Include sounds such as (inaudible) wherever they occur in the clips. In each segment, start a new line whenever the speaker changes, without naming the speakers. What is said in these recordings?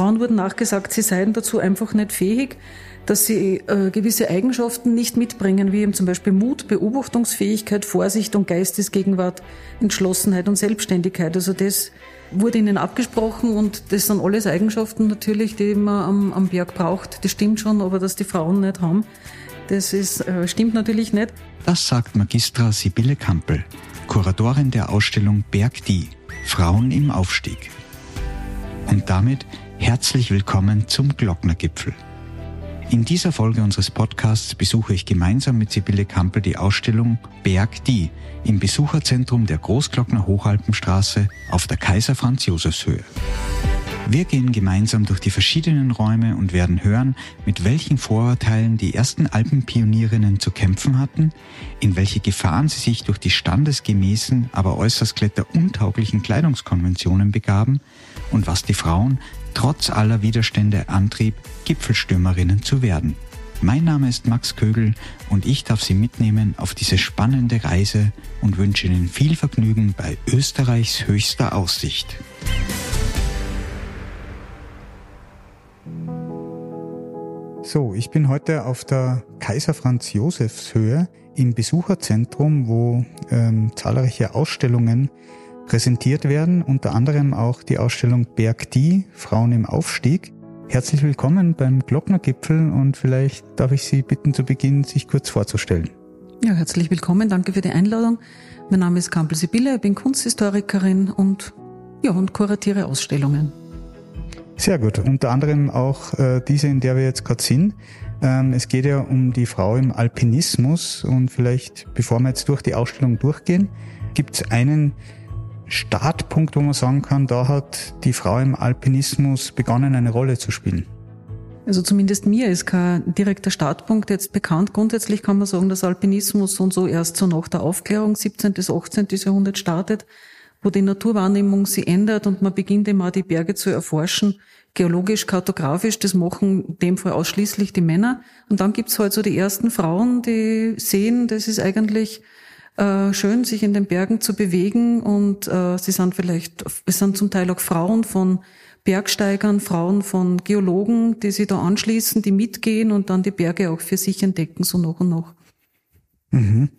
Frauen wurden nachgesagt, sie seien dazu einfach nicht fähig, dass sie äh, gewisse Eigenschaften nicht mitbringen, wie eben zum Beispiel Mut, Beobachtungsfähigkeit, Vorsicht und Geistesgegenwart, Entschlossenheit und Selbstständigkeit. Also das wurde ihnen abgesprochen und das sind alles Eigenschaften natürlich, die man am, am Berg braucht. Das stimmt schon, aber dass die Frauen nicht haben, das ist, äh, stimmt natürlich nicht.
Das sagt Magistra Sibylle Kampel, Kuratorin der Ausstellung Berg Die, Frauen im Aufstieg. Und damit herzlich willkommen zum Glocknergipfel. In dieser Folge unseres Podcasts besuche ich gemeinsam mit Sibylle Kampel die Ausstellung Berg Die im Besucherzentrum der Großglockner Hochalpenstraße auf der Kaiser Franz Josefs Höhe. Wir gehen gemeinsam durch die verschiedenen Räume und werden hören, mit welchen Vorurteilen die ersten Alpenpionierinnen zu kämpfen hatten, in welche Gefahren sie sich durch die standesgemäßen, aber äußerst kletteruntauglichen Kleidungskonventionen begaben und was die Frauen trotz aller Widerstände antrieb, Gipfelstürmerinnen zu werden. Mein Name ist Max Kögel und ich darf Sie mitnehmen auf diese spannende Reise und wünsche Ihnen viel Vergnügen bei Österreichs höchster Aussicht. So, ich bin heute auf der Kaiser Franz Josefs Höhe im Besucherzentrum, wo ähm, zahlreiche Ausstellungen präsentiert werden, unter anderem auch die Ausstellung Berg Die, Frauen im Aufstieg. Herzlich willkommen beim Glocknergipfel und vielleicht darf ich Sie bitten zu Beginn, sich kurz vorzustellen.
Ja, herzlich willkommen, danke für die Einladung. Mein Name ist Kampel Sibylle, ich bin Kunsthistorikerin und, ja, und kuratiere Ausstellungen.
Sehr gut. Unter anderem auch äh, diese, in der wir jetzt gerade sind. Ähm, es geht ja um die Frau im Alpinismus und vielleicht, bevor wir jetzt durch die Ausstellung durchgehen, gibt es einen Startpunkt, wo man sagen kann, da hat die Frau im Alpinismus begonnen, eine Rolle zu spielen.
Also zumindest mir ist kein direkter Startpunkt jetzt bekannt. Grundsätzlich kann man sagen, dass Alpinismus und so erst so nach der Aufklärung 17. bis 18. Jahrhundert startet wo die Naturwahrnehmung sich ändert und man beginnt auch die Berge zu erforschen, geologisch, kartografisch, das machen in dem Fall ausschließlich die Männer. Und dann gibt's halt so die ersten Frauen, die sehen, das ist eigentlich äh, schön, sich in den Bergen zu bewegen und äh, sie sind vielleicht, es sind zum Teil auch Frauen von Bergsteigern, Frauen von Geologen, die sich da anschließen, die mitgehen und dann die Berge auch für sich entdecken, so noch und noch.
Mhm.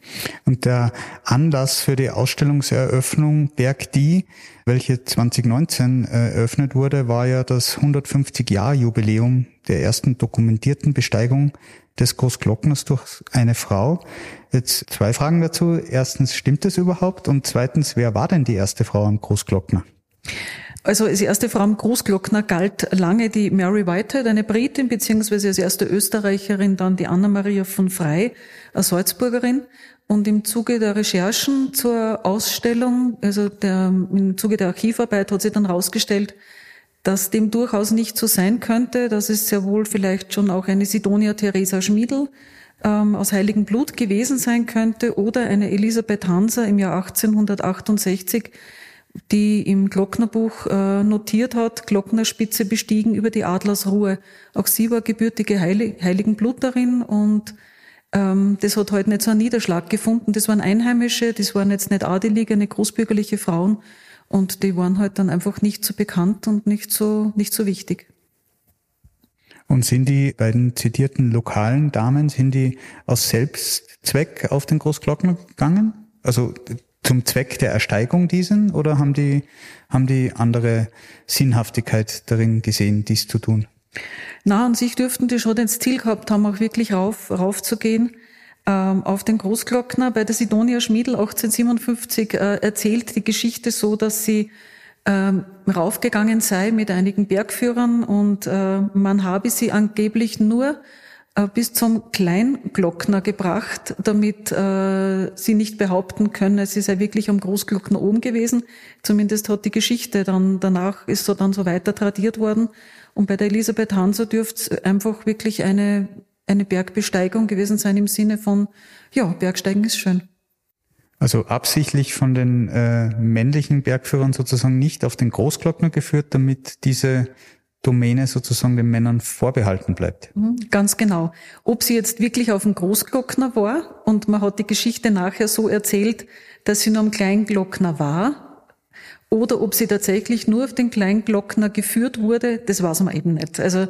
Und der Anlass für die Ausstellungseröffnung Berg Die, welche 2019 äh, eröffnet wurde, war ja das 150-Jahr-Jubiläum der ersten dokumentierten Besteigung des Großglockners durch eine Frau. Jetzt zwei Fragen dazu. Erstens, stimmt das überhaupt? Und zweitens, wer war denn die erste Frau am Großglockner?
Also als erste Frau am Großglockner galt lange die Mary Whitehead, eine Britin, beziehungsweise als erste Österreicherin dann die Anna-Maria von Frey, eine Salzburgerin. Und im Zuge der Recherchen zur Ausstellung, also der, im Zuge der Archivarbeit hat sich dann herausgestellt, dass dem durchaus nicht so sein könnte, dass es sehr wohl vielleicht schon auch eine Sidonia Theresa Schmiedl ähm, aus Heiligen Blut gewesen sein könnte oder eine Elisabeth Hanser im Jahr 1868, die im Glocknerbuch äh, notiert hat, Glocknerspitze bestiegen über die Adlersruhe. Auch sie war gebürtige Heilig Heiligenbluterin und ähm, das hat halt nicht so einen Niederschlag gefunden. Das waren Einheimische, das waren jetzt nicht adelige, nicht großbürgerliche Frauen und die waren halt dann einfach nicht so bekannt und nicht so, nicht so wichtig.
Und sind die beiden zitierten lokalen Damen, sind die aus Selbstzweck auf den Großglockner gegangen? Also zum Zweck der Ersteigung diesen oder haben die, haben die andere Sinnhaftigkeit darin gesehen, dies zu tun?
Na, an sich dürften die schon das Ziel gehabt haben, auch wirklich rauf, rauf zu gehen. Ähm, auf den Großglockner bei der Sidonia Schmiedl 1857 äh, erzählt die Geschichte so, dass sie ähm, raufgegangen sei mit einigen Bergführern und äh, man habe sie angeblich nur äh, bis zum Kleinglockner gebracht, damit sie nicht behaupten können, ist ja wirklich am Großglockner oben gewesen. Zumindest hat die Geschichte dann danach ist so dann so weiter tradiert worden. Und bei der Elisabeth Hanser dürfte es einfach wirklich eine eine Bergbesteigung gewesen sein im Sinne von ja Bergsteigen ist schön.
Also absichtlich von den äh, männlichen Bergführern sozusagen nicht auf den Großglockner geführt, damit diese Domäne sozusagen den Männern vorbehalten bleibt.
Mhm, ganz genau. Ob sie jetzt wirklich auf dem Großglockner war und man hat die Geschichte nachher so erzählt, dass sie nur am Kleinglockner war, oder ob sie tatsächlich nur auf den Kleinglockner geführt wurde, das weiß man eben nicht. Also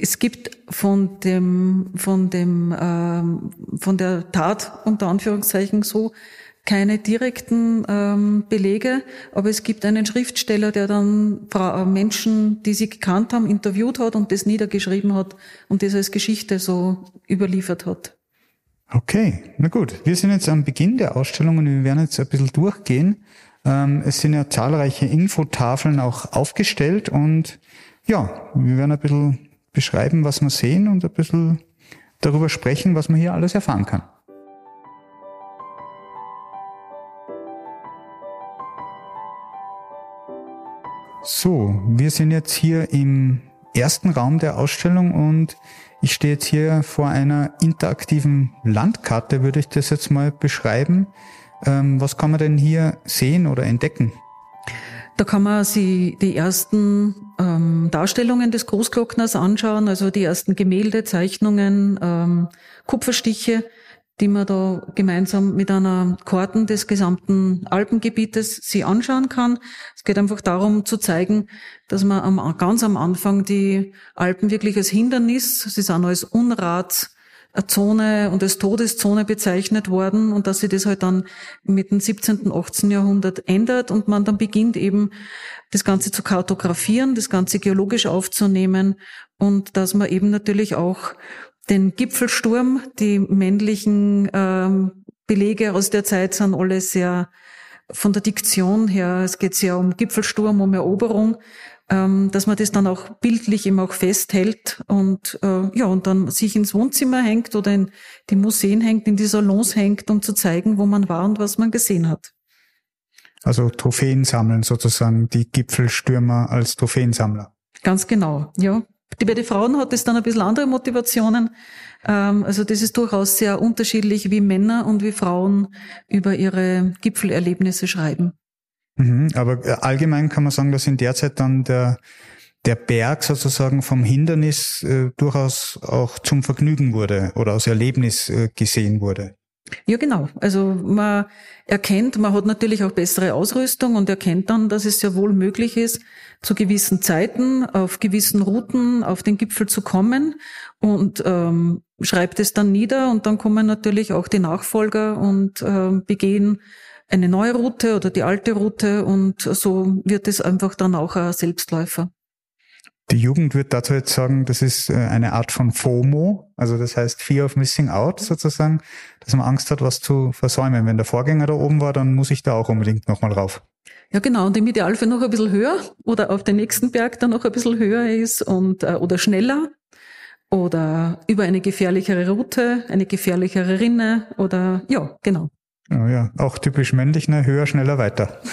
es gibt von dem, von dem, ähm, von der Tat unter Anführungszeichen so keine direkten ähm, Belege, aber es gibt einen Schriftsteller, der dann äh, Menschen, die sie gekannt haben, interviewt hat und das niedergeschrieben hat und das als Geschichte so überliefert hat.
Okay, na gut. Wir sind jetzt am Beginn der Ausstellung und wir werden jetzt ein bisschen durchgehen. Ähm, es sind ja zahlreiche Infotafeln auch aufgestellt und ja, wir werden ein bisschen beschreiben, was wir sehen und ein bisschen darüber sprechen, was man hier alles erfahren kann. So, wir sind jetzt hier im ersten Raum der Ausstellung und ich stehe jetzt hier vor einer interaktiven Landkarte, würde ich das jetzt mal beschreiben. Ähm, was kann man denn hier sehen oder entdecken?
Da kann man sich die ersten ähm, Darstellungen des Großglockners anschauen, also die ersten Gemälde, Zeichnungen, ähm, Kupferstiche, die man da gemeinsam mit einer Karten des gesamten Alpengebietes sie anschauen kann. Es geht einfach darum zu zeigen, dass man am, ganz am Anfang die Alpen wirklich als Hindernis, sie sind als Unrat, Zone und als Todeszone bezeichnet worden und dass sich das halt dann mit dem 17., 18. Jahrhundert ändert und man dann beginnt eben das Ganze zu kartografieren, das Ganze geologisch aufzunehmen und dass man eben natürlich auch den Gipfelsturm, die männlichen ähm, Belege aus der Zeit sind alle sehr von der Diktion her, es geht sehr um Gipfelsturm, um Eroberung, dass man das dann auch bildlich eben auch festhält und äh, ja und dann sich ins Wohnzimmer hängt oder in die Museen hängt, in die Salons hängt, um zu zeigen, wo man war und was man gesehen hat.
Also Trophäen sammeln sozusagen, die Gipfelstürmer als Trophäensammler.
Ganz genau, ja. Die, bei den Frauen hat es dann ein bisschen andere Motivationen. Ähm, also das ist durchaus sehr unterschiedlich, wie Männer und wie Frauen über ihre Gipfelerlebnisse schreiben.
Mhm, aber äh, allgemein kann man sagen, dass in der Zeit dann der, der Berg sozusagen vom Hindernis äh, durchaus auch zum Vergnügen wurde oder als Erlebnis äh, gesehen wurde.
Ja, genau. Also man erkennt, man hat natürlich auch bessere Ausrüstung und erkennt dann, dass es sehr wohl möglich ist, zu gewissen Zeiten auf gewissen Routen auf den Gipfel zu kommen und ähm, schreibt es dann nieder und dann kommen natürlich auch die Nachfolger und äh, begehen eine neue Route oder die alte Route und so wird es einfach dann auch ein Selbstläufer.
Die Jugend wird dazu jetzt sagen, das ist äh, eine Art von FOMO, also das heißt Fear of Missing Out sozusagen, dass man Angst hat, was zu versäumen. Wenn der Vorgänger da oben war, dann muss ich da auch unbedingt nochmal rauf.
Ja, genau. Und im Idealfall noch ein bisschen höher oder auf den nächsten Berg dann noch ein bisschen höher ist und äh, oder schneller oder über eine gefährlichere Route, eine gefährlichere Rinne oder ja, genau.
Oh ja, auch typisch männlich, ne? Höher, schneller, weiter. (laughs)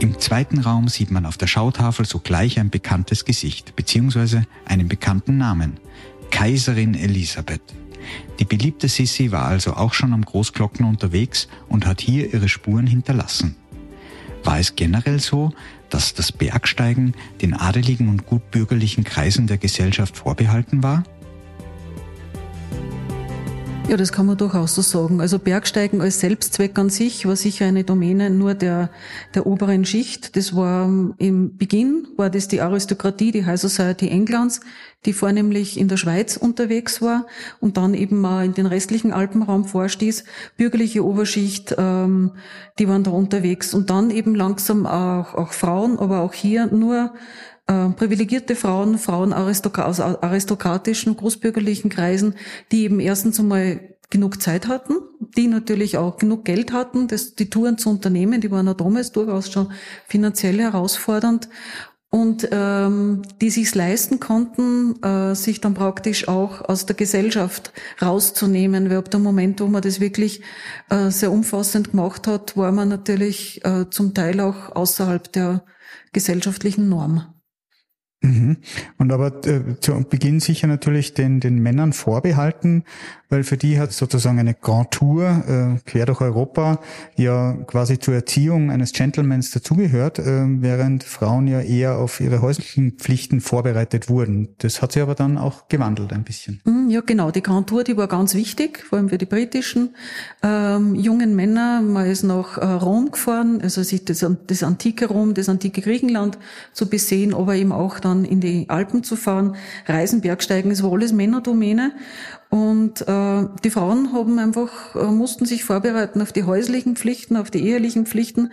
Im zweiten Raum sieht man auf der Schautafel sogleich ein bekanntes Gesicht bzw. einen bekannten Namen. Kaiserin Elisabeth. Die beliebte Sissi war also auch schon am Großglockner unterwegs und hat hier ihre Spuren hinterlassen. War es generell so, dass das Bergsteigen den adeligen und gutbürgerlichen Kreisen der Gesellschaft vorbehalten war?
Ja, das kann man durchaus so sagen. Also Bergsteigen als Selbstzweck an sich war sicher eine Domäne nur der, der oberen Schicht. Das war ähm, im Beginn, war das die Aristokratie, die High Society Englands, die vornehmlich in der Schweiz unterwegs war und dann eben mal in den restlichen Alpenraum vorstieß. Bürgerliche Oberschicht, ähm, die waren da unterwegs und dann eben langsam auch, auch Frauen, aber auch hier nur äh, privilegierte Frauen, Frauen aus aristokratischen, großbürgerlichen Kreisen, die eben erstens einmal genug Zeit hatten, die natürlich auch genug Geld hatten, das, die Touren zu unternehmen, die waren auch damals durchaus schon finanziell herausfordernd und ähm, die sich's leisten konnten, äh, sich dann praktisch auch aus der Gesellschaft rauszunehmen. Weil ab dem Moment, wo man das wirklich äh, sehr umfassend gemacht hat, war man natürlich äh, zum Teil auch außerhalb der gesellschaftlichen Norm.
Mhm. Und aber äh, zu Beginn sicher natürlich den, den Männern vorbehalten, weil für die hat sozusagen eine Grand Tour äh, quer durch Europa ja quasi zur Erziehung eines Gentlemans dazugehört, äh, während Frauen ja eher auf ihre häuslichen Pflichten vorbereitet wurden. Das hat sich aber dann auch gewandelt ein bisschen.
Mhm, ja, genau. Die Grand Tour, die war ganz wichtig, vor allem für die britischen ähm, jungen Männer. Man ist nach äh, Rom gefahren, also sich das, das antike Rom, das antike Griechenland zu besehen, aber eben auch dann in die Alpen zu fahren, Reisen, Bergsteigen, es war alles Männerdomäne. Und äh, die Frauen haben einfach, äh, mussten sich vorbereiten auf die häuslichen Pflichten, auf die ehelichen Pflichten.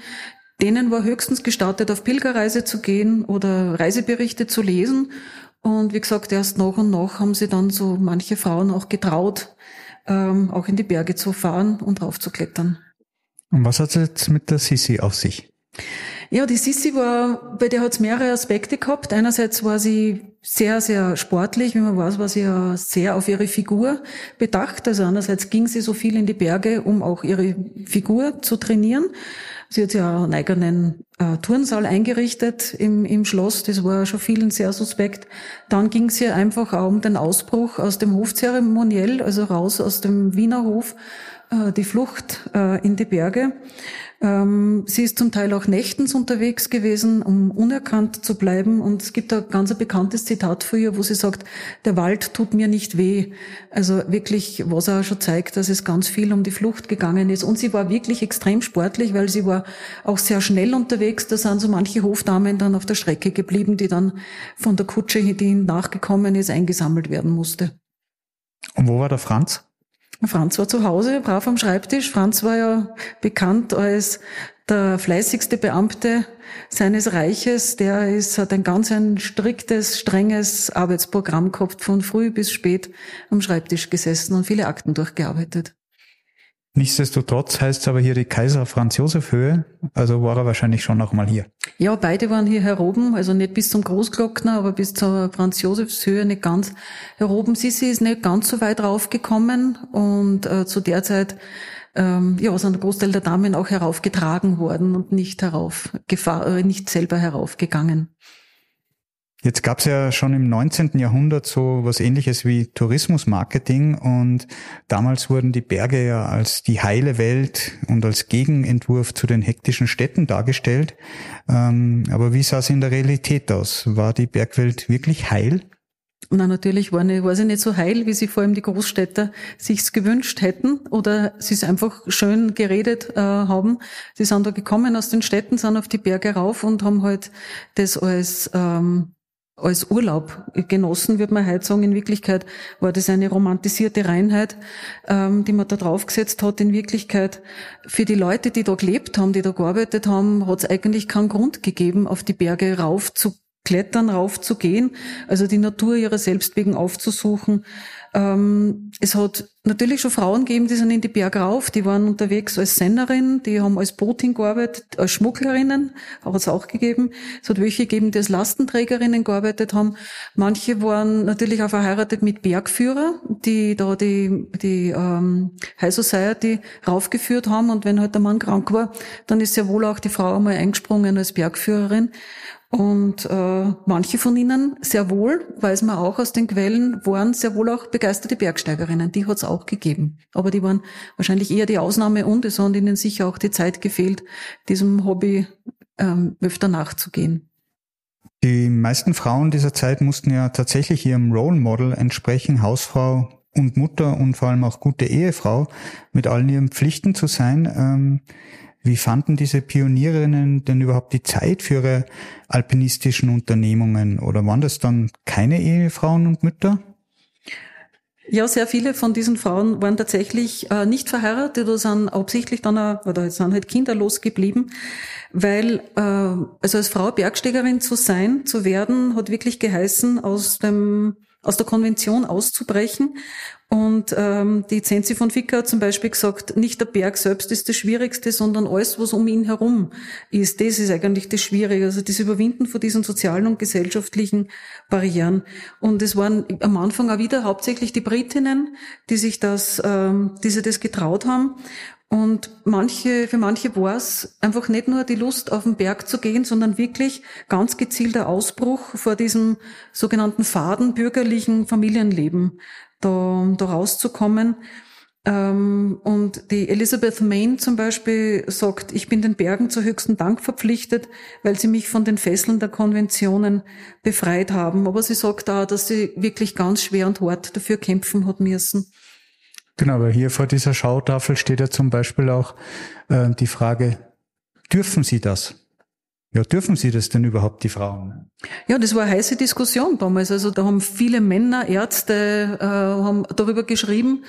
Denen war höchstens gestattet, auf Pilgerreise zu gehen oder Reiseberichte zu lesen. Und wie gesagt, erst nach und nach haben sie dann so manche Frauen auch getraut, ähm, auch in die Berge zu fahren und raufzuklettern.
Und was hat es jetzt mit der Sissi auf sich?
Ja, die Sissi war, bei der hat es mehrere Aspekte gehabt. Einerseits war sie sehr, sehr sportlich. Wie man weiß, war sie ja sehr auf ihre Figur bedacht. Also einerseits ging sie so viel in die Berge, um auch ihre Figur zu trainieren. Sie hat ja einen eigenen äh, Turnsaal eingerichtet im, im Schloss. Das war schon vielen sehr suspekt. Dann ging sie einfach auch um den Ausbruch aus dem Hofzeremoniell, also raus aus dem Wiener Hof, äh, die Flucht äh, in die Berge. Ähm, sie ist zum Teil auch nächtens unterwegs gewesen, um unerkannt zu bleiben. Und es gibt ein ganz bekanntes Zitat für ihr, wo sie sagt, der Wald tut mir nicht weh. Also wirklich, was auch schon zeigt, dass es ganz viel um die Flucht gegangen ist. Und sie war wirklich extrem sportlich, weil sie war auch sehr schnell unterwegs. Da sind so manche Hofdamen dann auf der Strecke geblieben, die dann von der Kutsche, die ihnen nachgekommen ist, eingesammelt werden musste.
Und wo war der Franz?
Franz war zu Hause, brav am Schreibtisch. Franz war ja bekannt als der fleißigste Beamte seines Reiches. Der ist, hat ein ganz ein striktes, strenges Arbeitsprogramm gehabt, von früh bis spät am Schreibtisch gesessen und viele Akten durchgearbeitet.
Nichtsdestotrotz heißt es aber hier die Kaiser Franz Josef Höhe, also war er wahrscheinlich schon noch mal hier.
Ja, beide waren hier heroben, also nicht bis zum Großglockner, aber bis zur Franz Josefs Höhe nicht ganz heroben. Sissi ist nicht ganz so weit raufgekommen und äh, zu der Zeit ähm, ja, sind ein Großteil der Damen auch heraufgetragen worden und nicht herauf, äh, nicht selber heraufgegangen.
Jetzt gab es ja schon im 19. Jahrhundert so was ähnliches wie Tourismusmarketing und damals wurden die Berge ja als die heile Welt und als Gegenentwurf zu den hektischen Städten dargestellt. Ähm, aber wie sah es in der Realität aus? War die Bergwelt wirklich heil?
Na, natürlich war, nicht, war sie nicht so heil, wie sie vor allem die Großstädter sich's gewünscht hätten oder sie es einfach schön geredet äh, haben. Sie sind da gekommen aus den Städten, sind auf die Berge rauf und haben halt das als ähm, als Urlaub genossen, wird man heute sagen. In Wirklichkeit war das eine romantisierte Reinheit, ähm, die man da draufgesetzt hat. In Wirklichkeit für die Leute, die da gelebt haben, die da gearbeitet haben, hat es eigentlich keinen Grund gegeben, auf die Berge rauf zu klettern, rauf zu gehen, also die Natur ihrer selbst wegen aufzusuchen. Ähm, es hat natürlich schon Frauen gegeben, die sind in die Berge rauf, die waren unterwegs als Sennerin, die haben als Botin gearbeitet, als Schmugglerinnen, hat es auch gegeben. Es hat welche gegeben, die als Lastenträgerinnen gearbeitet haben. Manche waren natürlich auch verheiratet mit Bergführer, die da die, die ähm, High Society raufgeführt haben und wenn halt der Mann krank war, dann ist ja wohl auch die Frau einmal eingesprungen als Bergführerin. Und äh, manche von ihnen, sehr wohl, weiß man auch aus den Quellen, waren sehr wohl auch begeisterte Bergsteigerinnen. Die hat es auch gegeben. Aber die waren wahrscheinlich eher die Ausnahme und es hat ihnen sicher auch die Zeit gefehlt, diesem Hobby ähm, öfter nachzugehen.
Die meisten Frauen dieser Zeit mussten ja tatsächlich ihrem Role Model entsprechen, Hausfrau und Mutter und vor allem auch gute Ehefrau mit allen ihren Pflichten zu sein. Ähm, wie fanden diese Pionierinnen denn überhaupt die Zeit für ihre alpinistischen Unternehmungen? Oder waren das dann keine Ehefrauen und Mütter?
Ja, sehr viele von diesen Frauen waren tatsächlich äh, nicht verheiratet oder sind absichtlich dann auch, oder sind halt kinderlos geblieben, weil äh, also als Frau Bergsteigerin zu sein, zu werden, hat wirklich geheißen, aus dem aus der Konvention auszubrechen und ähm, die Zensi von Ficker hat zum Beispiel gesagt, nicht der Berg selbst ist das Schwierigste, sondern alles, was um ihn herum ist. Das ist eigentlich das Schwierige. Also das Überwinden von diesen sozialen und gesellschaftlichen Barrieren. Und es waren am Anfang auch wieder hauptsächlich die Britinnen, die sich das, ähm, die sich das getraut haben. Und manche, für manche war es einfach nicht nur die Lust, auf den Berg zu gehen, sondern wirklich ganz gezielter Ausbruch vor diesem sogenannten faden bürgerlichen Familienleben, da, da rauszukommen. Ähm, und die Elizabeth Main zum Beispiel sagt, ich bin den Bergen zu höchsten Dank verpflichtet, weil sie mich von den Fesseln der Konventionen befreit haben. Aber sie sagt auch, dass sie wirklich ganz schwer und hart dafür kämpfen hat müssen.
Genau, aber hier vor dieser Schautafel steht ja zum Beispiel auch äh, die Frage, dürfen Sie das? Ja, dürfen Sie das denn überhaupt, die Frauen?
Ja, das war eine heiße Diskussion damals. Also da haben viele Männer, Ärzte, äh, haben darüber geschrieben,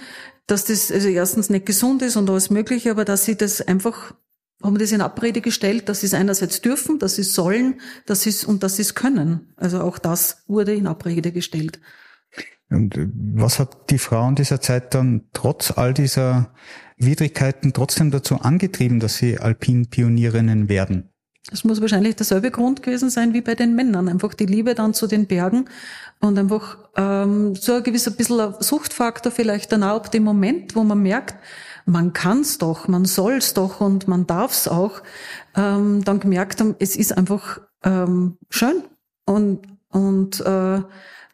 dass das also erstens nicht gesund ist und alles Mögliche, aber dass sie das einfach haben das in Abrede gestellt, dass sie es einerseits dürfen, dass sie es sollen, dass sie es und dass sie es können. Also auch das wurde in Abrede gestellt.
Und äh, was hat die Frau in dieser Zeit dann trotz all dieser Widrigkeiten trotzdem dazu angetrieben, dass sie Alpinpionierinnen werden?
Das muss wahrscheinlich derselbe Grund gewesen sein wie bei den Männern. Einfach die Liebe dann zu den Bergen und einfach ähm, so ein gewisser bisschen Suchtfaktor vielleicht dann auch ab dem Moment, wo man merkt, man kann's doch, man soll's doch und man darf's auch, ähm, dann gemerkt haben, es ist einfach ähm, schön und und äh,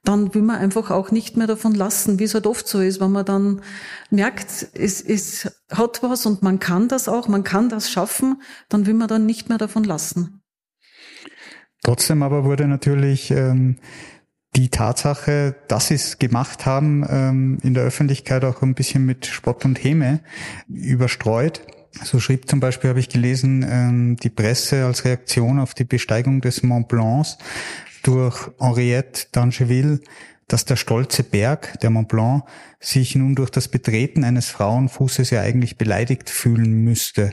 dann will man einfach auch nicht mehr davon lassen, wie es halt oft so ist, wenn man dann merkt, es, es hat was und man kann das auch, man kann das schaffen, dann will man dann nicht mehr davon lassen.
Trotzdem aber wurde natürlich ähm, die Tatsache, dass sie es gemacht haben, ähm, in der Öffentlichkeit auch ein bisschen mit Spott und Häme überstreut. So schrieb zum Beispiel, habe ich gelesen, ähm, die Presse als Reaktion auf die Besteigung des Mont Blanc durch Henriette d'Angeville, dass der stolze Berg, der Mont Blanc, sich nun durch das Betreten eines Frauenfußes ja eigentlich beleidigt fühlen müsste.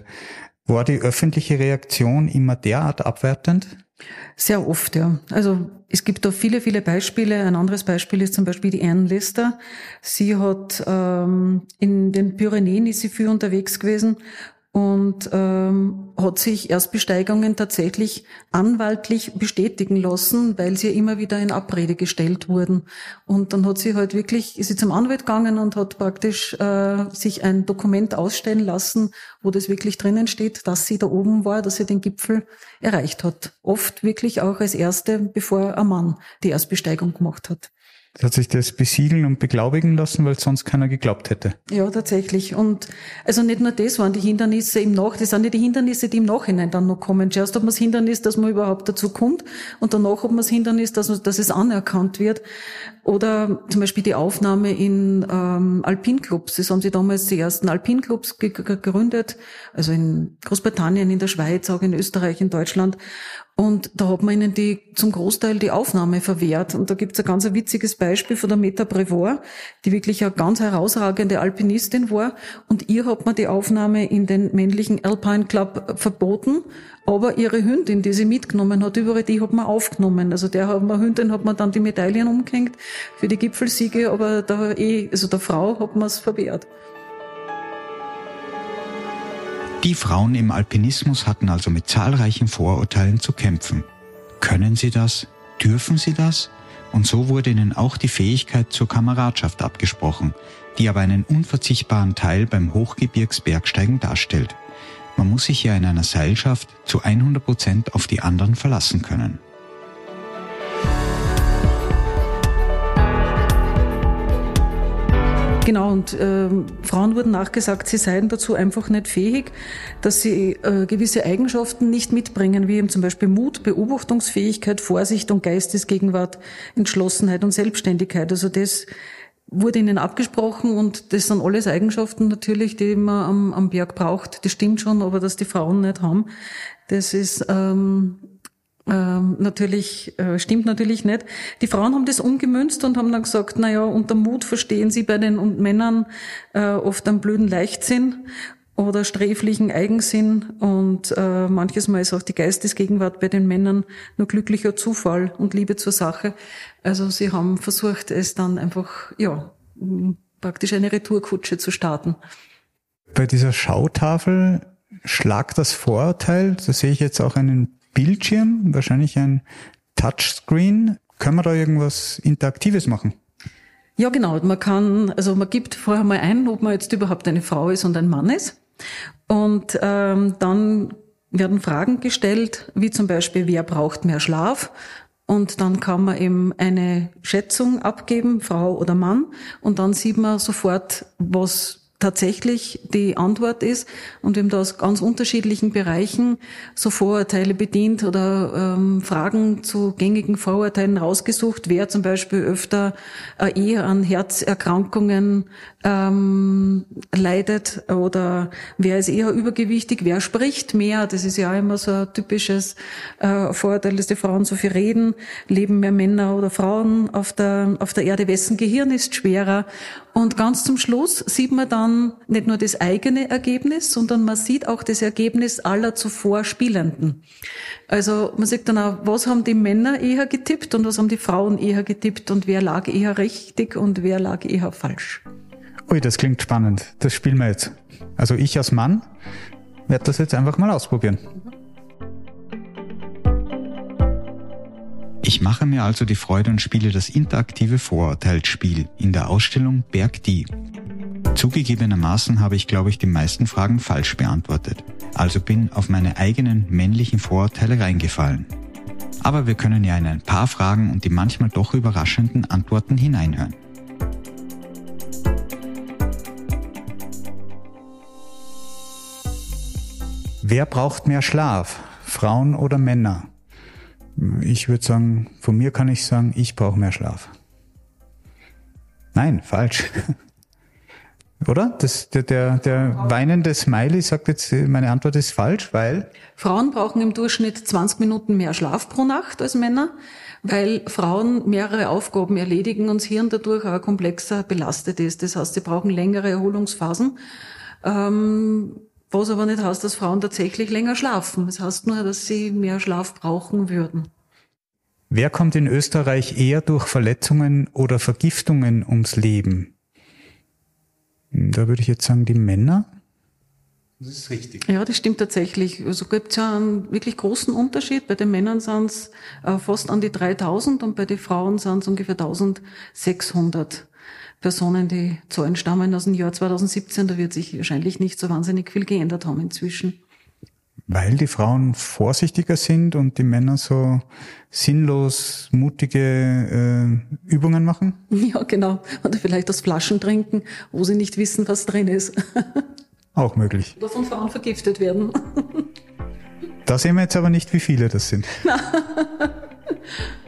War die öffentliche Reaktion immer derart abwertend?
Sehr oft, ja. Also es gibt da viele, viele Beispiele. Ein anderes Beispiel ist zum Beispiel die Anne Lister. Sie hat ähm, in den Pyrenäen ist sie viel unterwegs gewesen und ähm, hat sich Erstbesteigungen tatsächlich anwaltlich bestätigen lassen, weil sie immer wieder in Abrede gestellt wurden. Und dann hat sie halt wirklich, ist sie zum Anwalt gegangen und hat praktisch äh, sich ein Dokument ausstellen lassen, wo das wirklich drinnen steht, dass sie da oben war, dass sie den Gipfel erreicht hat. Oft wirklich auch als erste, bevor ein Mann die Erstbesteigung gemacht hat
hat sich das besiegeln und beglaubigen lassen, weil sonst keiner geglaubt hätte.
Ja, tatsächlich. Und also nicht nur das waren die Hindernisse im Nach, das sind nicht die Hindernisse, die im Nachhinein dann noch kommen. Zuerst hat man das Hindernis, dass man überhaupt dazu kommt und danach hat man das Hindernis, dass, dass es anerkannt wird. Oder zum Beispiel die Aufnahme in ähm, Alpinclubs. Das haben sie damals die ersten Alpinclubs gegründet, also in Großbritannien, in der Schweiz, auch in Österreich, in Deutschland. Und da hat man ihnen die zum Großteil die Aufnahme verwehrt. Und da gibt's ein ganz witziges Beispiel von der Meta Brevoort, die wirklich eine ganz herausragende Alpinistin war. Und ihr hat man die Aufnahme in den männlichen Alpine Club verboten. Aber ihre Hündin, die sie mitgenommen hat, über die hat man aufgenommen. Also der hat man, Hündin hat man dann die Medaillen umgehängt für die Gipfelsiege, aber da eh, also der Frau hat man es verwehrt.
Die Frauen im Alpinismus hatten also mit zahlreichen Vorurteilen zu kämpfen. Können sie das? Dürfen sie das? Und so wurde ihnen auch die Fähigkeit zur Kameradschaft abgesprochen, die aber einen unverzichtbaren Teil beim Hochgebirgsbergsteigen darstellt. Man muss sich ja in einer Seilschaft zu 100 Prozent auf die anderen verlassen können.
Genau, und äh, Frauen wurden nachgesagt, sie seien dazu einfach nicht fähig, dass sie äh, gewisse Eigenschaften nicht mitbringen, wie eben zum Beispiel Mut, Beobachtungsfähigkeit, Vorsicht und Geistesgegenwart, Entschlossenheit und Selbstständigkeit. Also das wurde ihnen abgesprochen und das sind alles Eigenschaften natürlich, die man am, am Berg braucht. Das stimmt schon, aber dass die Frauen nicht haben, das ist ähm, ähm, natürlich, äh, stimmt natürlich nicht. Die Frauen haben das umgemünzt und haben dann gesagt, na ja, unter Mut verstehen sie bei den Männern äh, oft einen blöden Leichtsinn oder sträflichen Eigensinn und äh, manches Mal ist auch die Geistesgegenwart bei den Männern nur glücklicher Zufall und Liebe zur Sache. Also sie haben versucht, es dann einfach, ja, praktisch eine Retourkutsche zu starten.
Bei dieser Schautafel Schlag das Vorurteil, da sehe ich jetzt auch einen Bildschirm, wahrscheinlich ein Touchscreen. Können wir da irgendwas Interaktives machen?
Ja, genau. Man kann, also man gibt vorher mal ein, ob man jetzt überhaupt eine Frau ist und ein Mann ist. Und ähm, dann werden Fragen gestellt, wie zum Beispiel, wer braucht mehr Schlaf? Und dann kann man eben eine Schätzung abgeben, Frau oder Mann. Und dann sieht man sofort, was tatsächlich die Antwort ist. Und wir haben da aus ganz unterschiedlichen Bereichen so Vorurteile bedient oder ähm, Fragen zu gängigen Vorurteilen rausgesucht, wer zum Beispiel öfter äh, eher an Herzerkrankungen ähm, leidet oder wer ist eher übergewichtig, wer spricht mehr, das ist ja immer so ein typisches äh, Vorurteil, dass die Frauen so viel reden, leben mehr Männer oder Frauen auf der, auf der Erde, wessen Gehirn ist schwerer und ganz zum Schluss sieht man dann nicht nur das eigene Ergebnis, sondern man sieht auch das Ergebnis aller zuvor Spielenden. Also man sieht dann auch, was haben die Männer eher getippt und was haben die Frauen eher getippt und wer lag eher richtig und wer lag eher falsch.
Ui, das klingt spannend. Das spielen wir jetzt. Also ich als Mann werde das jetzt einfach mal ausprobieren. Ich mache mir also die Freude und spiele das interaktive Vorurteilsspiel in der Ausstellung Berg Die. Zugegebenermaßen habe ich, glaube ich, die meisten Fragen falsch beantwortet. Also bin auf meine eigenen männlichen Vorurteile reingefallen. Aber wir können ja in ein paar Fragen und die manchmal doch überraschenden Antworten hineinhören. Wer braucht mehr Schlaf? Frauen oder Männer? Ich würde sagen, von mir kann ich sagen, ich brauche mehr Schlaf. Nein, falsch. (laughs) Oder? Das, der, der, der weinende Smiley sagt jetzt, meine Antwort ist falsch, weil?
Frauen brauchen im Durchschnitt 20 Minuten mehr Schlaf pro Nacht als Männer, weil Frauen mehrere Aufgaben erledigen und das Hirn dadurch auch komplexer belastet ist. Das heißt, sie brauchen längere Erholungsphasen. Ähm, was aber nicht heißt, dass Frauen tatsächlich länger schlafen. Das heißt nur, dass sie mehr Schlaf brauchen würden.
Wer kommt in Österreich eher durch Verletzungen oder Vergiftungen ums Leben? Da würde ich jetzt sagen, die Männer.
Das ist richtig. Ja, das stimmt tatsächlich. Also gibt es ja einen wirklich großen Unterschied. Bei den Männern sind es äh, fast an die 3000 und bei den Frauen sind es ungefähr 1600. Personen, die Zahlen stammen aus dem Jahr 2017, da wird sich wahrscheinlich nicht so wahnsinnig viel geändert haben inzwischen.
Weil die Frauen vorsichtiger sind und die Männer so sinnlos mutige äh, Übungen machen? (laughs)
Ja, genau. Oder vielleicht das Flaschen trinken, wo sie nicht wissen, was drin ist. (laughs)
Auch möglich.
Oder von Frauen vergiftet werden.
Da sehen wir jetzt aber nicht, wie viele das sind. (laughs)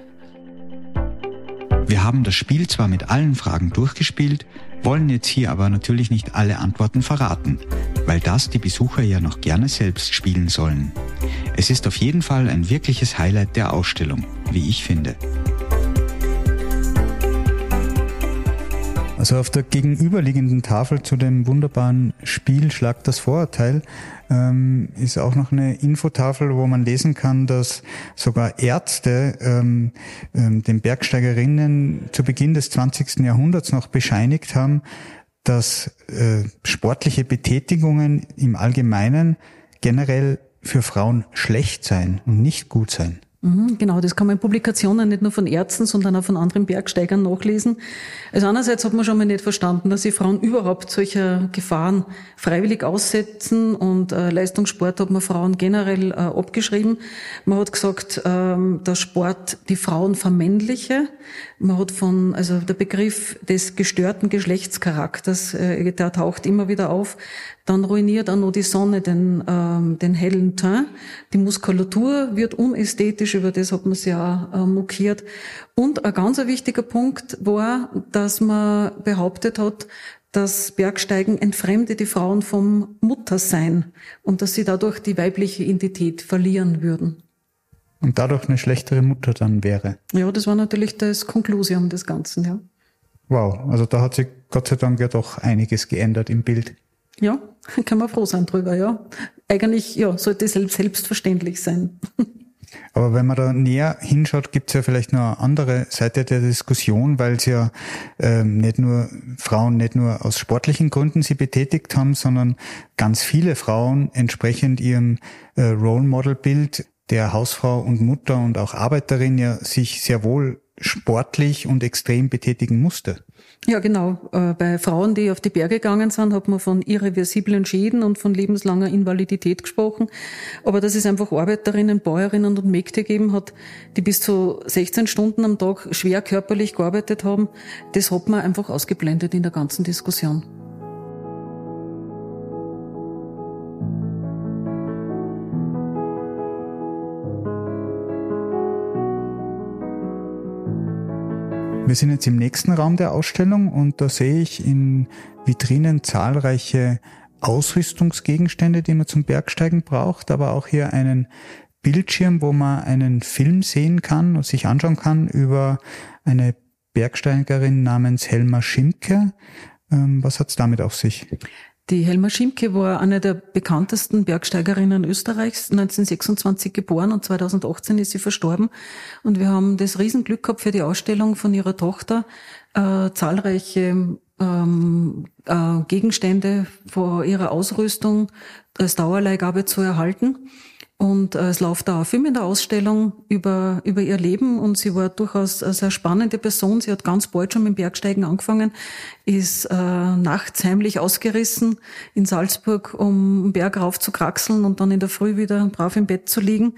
Wir haben das Spiel zwar mit allen Fragen durchgespielt, wollen jetzt hier aber natürlich nicht alle Antworten verraten, weil das die Besucher ja noch gerne selbst spielen sollen. Es ist auf jeden Fall ein wirkliches Highlight der Ausstellung, wie ich finde. Also auf der gegenüberliegenden Tafel zu dem wunderbaren Spiel Schlag das Vorurteil ähm, ist auch noch eine Infotafel, wo man lesen kann, dass sogar Ärzte ähm, ähm, den Bergsteigerinnen zu Beginn des 20. Jahrhunderts noch bescheinigt haben, dass äh, sportliche Betätigungen im Allgemeinen generell für Frauen schlecht sein und nicht gut sein.
Mhm, genau, das kann man in Publikationen nicht nur von Ärzten, sondern auch von anderen Bergsteigern nachlesen. Also einerseits hat man schon mal nicht verstanden, dass sich Frauen überhaupt solcher Gefahren freiwillig aussetzen und äh, Leistungssport hat man Frauen generell äh, abgeschrieben. Man hat gesagt, ähm, der Sport die Frauen vermännliche. Man hat von, also der Begriff des gestörten Geschlechtscharakters, äh, der taucht immer wieder auf. Dann ruiniert auch noch die Sonne den, ähm, den hellen Teint. Die Muskulatur wird unästhetisch, über das hat man sich auch äh, mokiert. Und ein ganz wichtiger Punkt war, dass man behauptet hat, dass Bergsteigen entfremde die Frauen vom Muttersein und dass sie dadurch die weibliche Identität verlieren würden.
Und dadurch eine schlechtere Mutter dann wäre.
Ja, das war natürlich das Konklusion des Ganzen, ja.
Wow, also da hat sich Gott sei Dank ja doch einiges geändert im Bild.
Ja, (laughs) kann man froh sein drüber, ja. Eigentlich, ja, sollte es selbstverständlich sein. (laughs)
Aber wenn man da näher hinschaut, gibt es ja vielleicht noch eine andere Seite der Diskussion, weil es ja ähm, nicht nur Frauen nicht nur aus sportlichen Gründen sie betätigt haben, sondern ganz viele Frauen entsprechend ihrem äh, Role Model Bild der Hausfrau und Mutter und auch Arbeiterin ja sich sehr wohl sportlich und extrem betätigen musste.
Ja, genau. Äh, bei Frauen, die auf die Berge gegangen sind, hat man von irreversiblen Schäden und von lebenslanger Invalidität gesprochen. Aber dass es einfach Arbeiterinnen, Bäuerinnen und Mägde gegeben hat, die bis zu 16 Stunden am Tag schwer körperlich gearbeitet haben, das hat man einfach ausgeblendet in der ganzen Diskussion.
Wir sind jetzt im nächsten Raum der Ausstellung und da sehe ich in Vitrinen zahlreiche Ausrüstungsgegenstände, die man zum Bergsteigen braucht, aber auch hier einen Bildschirm, wo man einen Film sehen kann und sich anschauen kann über eine Bergsteigerin namens Helma Schimke. Ähm, was hat's damit auf sich?
Die Helma Schimke war eine der bekanntesten Bergsteigerinnen Österreichs, 1926 geboren und 2018 ist sie verstorben. Und wir haben das Riesenglück gehabt für die Ausstellung von ihrer Tochter, äh, zahlreiche ähm, äh, Gegenstände vor ihrer Ausrüstung als Dauerleihgabe zu erhalten. Und äh, es läuft da ein Film in der Ausstellung über, über ihr Leben und sie war durchaus eine sehr spannende Person. Sie hat ganz bald schon mit dem Bergsteigen angefangen, ist äh, nachts heimlich ausgerissen in Salzburg, um den Berg rauf zu kraxeln und dann in der Früh wieder brav im Bett zu liegen.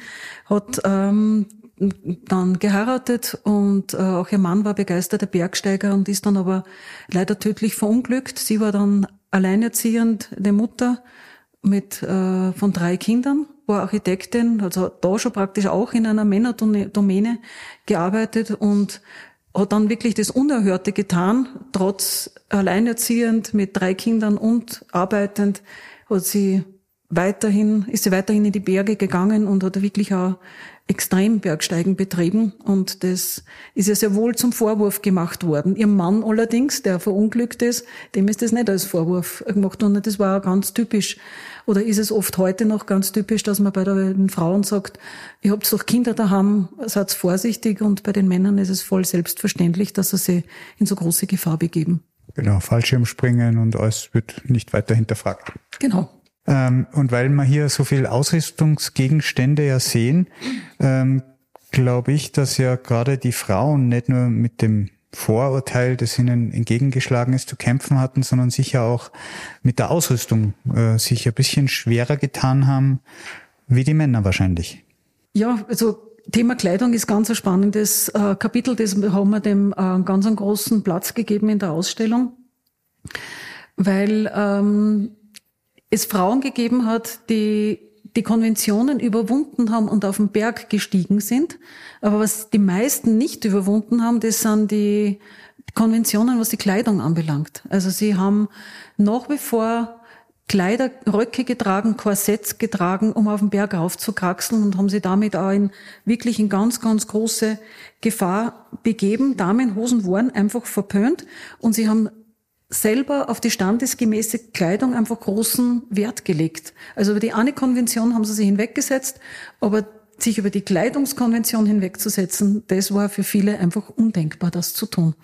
Hat ähm, dann geheiratet und äh, auch ihr Mann war begeisterter Bergsteiger und ist dann aber leider tödlich verunglückt. Sie war dann alleinerziehend, eine Mutter mit äh, von drei Kindern war Architektin, also da schon praktisch auch in einer Männerdomäne gearbeitet und hat dann wirklich das Unerhörte getan, trotz alleinerziehend mit drei Kindern und arbeitend, hat sie weiterhin, ist sie weiterhin in die Berge gegangen und hat wirklich auch Extrembergsteigen betrieben und das ist ja sehr wohl zum Vorwurf gemacht worden. Ihr Mann allerdings, der verunglückt ist, dem ist das nicht als Vorwurf gemacht worden. Das war ganz typisch. Oder ist es oft heute noch ganz typisch, dass man bei den Frauen sagt, ihr habt doch Kinder daheim, seid vorsichtig und bei den Männern ist es voll selbstverständlich, dass sie sich in so große Gefahr begeben.
Genau, Fallschirmspringen und alles wird nicht weiter hinterfragt.
Genau.
Ähm, und weil wir hier so viel Ausrüstungsgegenstände ja sehen, ähm, glaube ich, dass ja gerade die Frauen nicht nur mit dem Vorurteil, das ihnen entgegengeschlagen ist, zu kämpfen hatten, sondern sicher auch mit der Ausrüstung äh, sich ein bisschen schwerer getan haben, wie die Männer wahrscheinlich.
Ja, also Thema Kleidung ist ganz ein spannendes äh, Kapitel, das haben wir dem äh, ganz einen großen Platz gegeben in der Ausstellung, weil ähm, es Frauen gegeben hat, die die Konventionen überwunden haben und auf den Berg gestiegen sind. Aber was die meisten nicht überwunden haben, das sind die Konventionen, was die Kleidung anbelangt. Also sie haben nach wie vor Kleider, Röcke getragen, Korsetts getragen, um auf den Berg raufzukraxeln und haben sie damit auch in wirklich in ganz, ganz große Gefahr begeben. Damenhosen waren einfach verpönt und sie haben selber auf die standesgemäße Kleidung einfach großen Wert gelegt. Also über die eine Konvention haben sie sich hinweggesetzt, aber sich über die Kleidungskonvention hinwegzusetzen, das war für viele einfach undenkbar, das zu tun.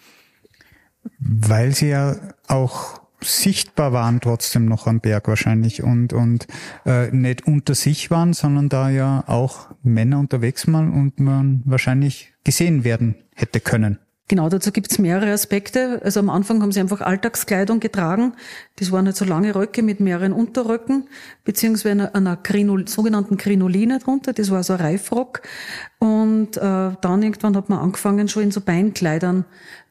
Weil sie ja auch sichtbar waren trotzdem noch am Berg wahrscheinlich und und äh, nicht unter sich waren, sondern da ja auch Männer unterwegs waren und man wahrscheinlich gesehen werden hätte können.
Genau, dazu gibt's mehrere Aspekte. Also am Anfang haben sie einfach Alltagskleidung getragen. Das waren halt so lange Röcke mit mehreren Unterröcken, beziehungsweise einer, Krinol, sogenannten Krinoline drunter. Das war so ein Reifrock. Und äh, dann irgendwann hat man angefangen, schon in so Beinkleidern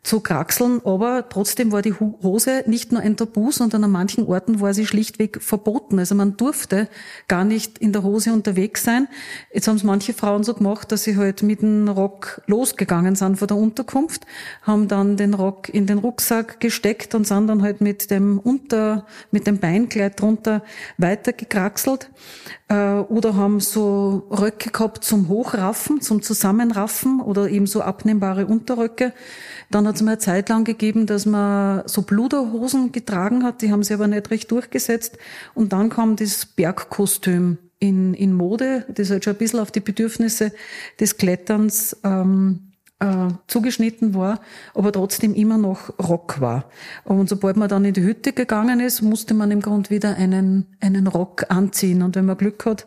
zu kraxeln, aber trotzdem war die Hose nicht nur ein Tabu, sondern an manchen Orten war sie schlichtweg verboten. Also man durfte gar nicht in der Hose unterwegs sein. Jetzt haben es manche Frauen so gemacht, dass sie halt mit dem Rock losgegangen sind vor der Unterkunft, haben dann den Rock in den Rucksack gesteckt und sind dann halt mit dem Unter, mit dem Beinkleid drunter weitergekraxelt. Äh, oder haben so Röcke gehabt zum Hochraffen, zum Zusammenraffen oder eben so abnehmbare Unterröcke. Dann hat es mal eine Zeit lang gegeben, dass man so Bluderhosen getragen hat, die haben sie aber nicht recht durchgesetzt. Und dann kam das Bergkostüm in, in Mode, das halt schon ein bisschen auf die Bedürfnisse des Kletterns ähm, äh, zugeschnitten war, aber trotzdem immer noch Rock war. Und sobald man dann in die Hütte gegangen ist, musste man im Grunde wieder einen, einen Rock anziehen. Und wenn man Glück hat,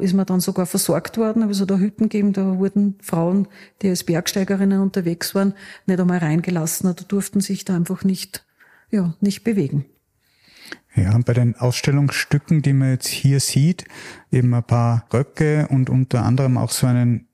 ist man dann sogar versorgt worden. Aber so da Hütten gegeben, da wurden Frauen, die als Bergsteigerinnen unterwegs waren, nicht einmal reingelassen oder durften sich da einfach nicht, ja, nicht bewegen.
Ja, bei den Ausstellungsstücken, die man jetzt hier sieht, eben ein paar Röcke und unter anderem auch so einen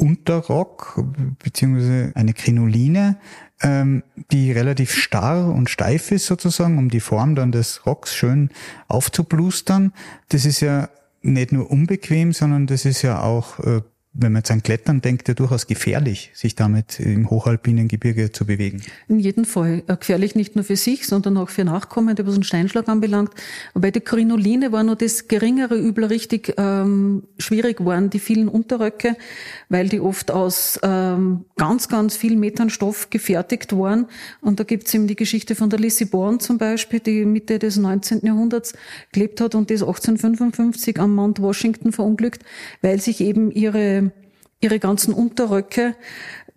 Unterrock beziehungsweise eine Krinoline, ähm, die relativ starr und steif ist sozusagen, um die Form dann des Rocks schön aufzublustern. Das ist ja nicht nur unbequem, sondern das ist ja auch äh, wenn man jetzt an Klettern denkt, ja durchaus gefährlich, sich damit im hochalpinen Gebirge zu bewegen.
In jedem Fall. Äh, gefährlich nicht nur für sich, sondern auch für Nachkommende, was einen Steinschlag anbelangt. bei der Krinoline war nur das geringere Übel richtig ähm, schwierig waren, die vielen Unterröcke, weil die oft aus ähm, ganz, ganz vielen Metern Stoff gefertigt waren. Und da gibt's eben die Geschichte von der Lissy Bourne zum Beispiel, die Mitte des 19. Jahrhunderts gelebt hat und ist 1855 am Mount Washington verunglückt, weil sich eben ihre ihre ganzen Unterröcke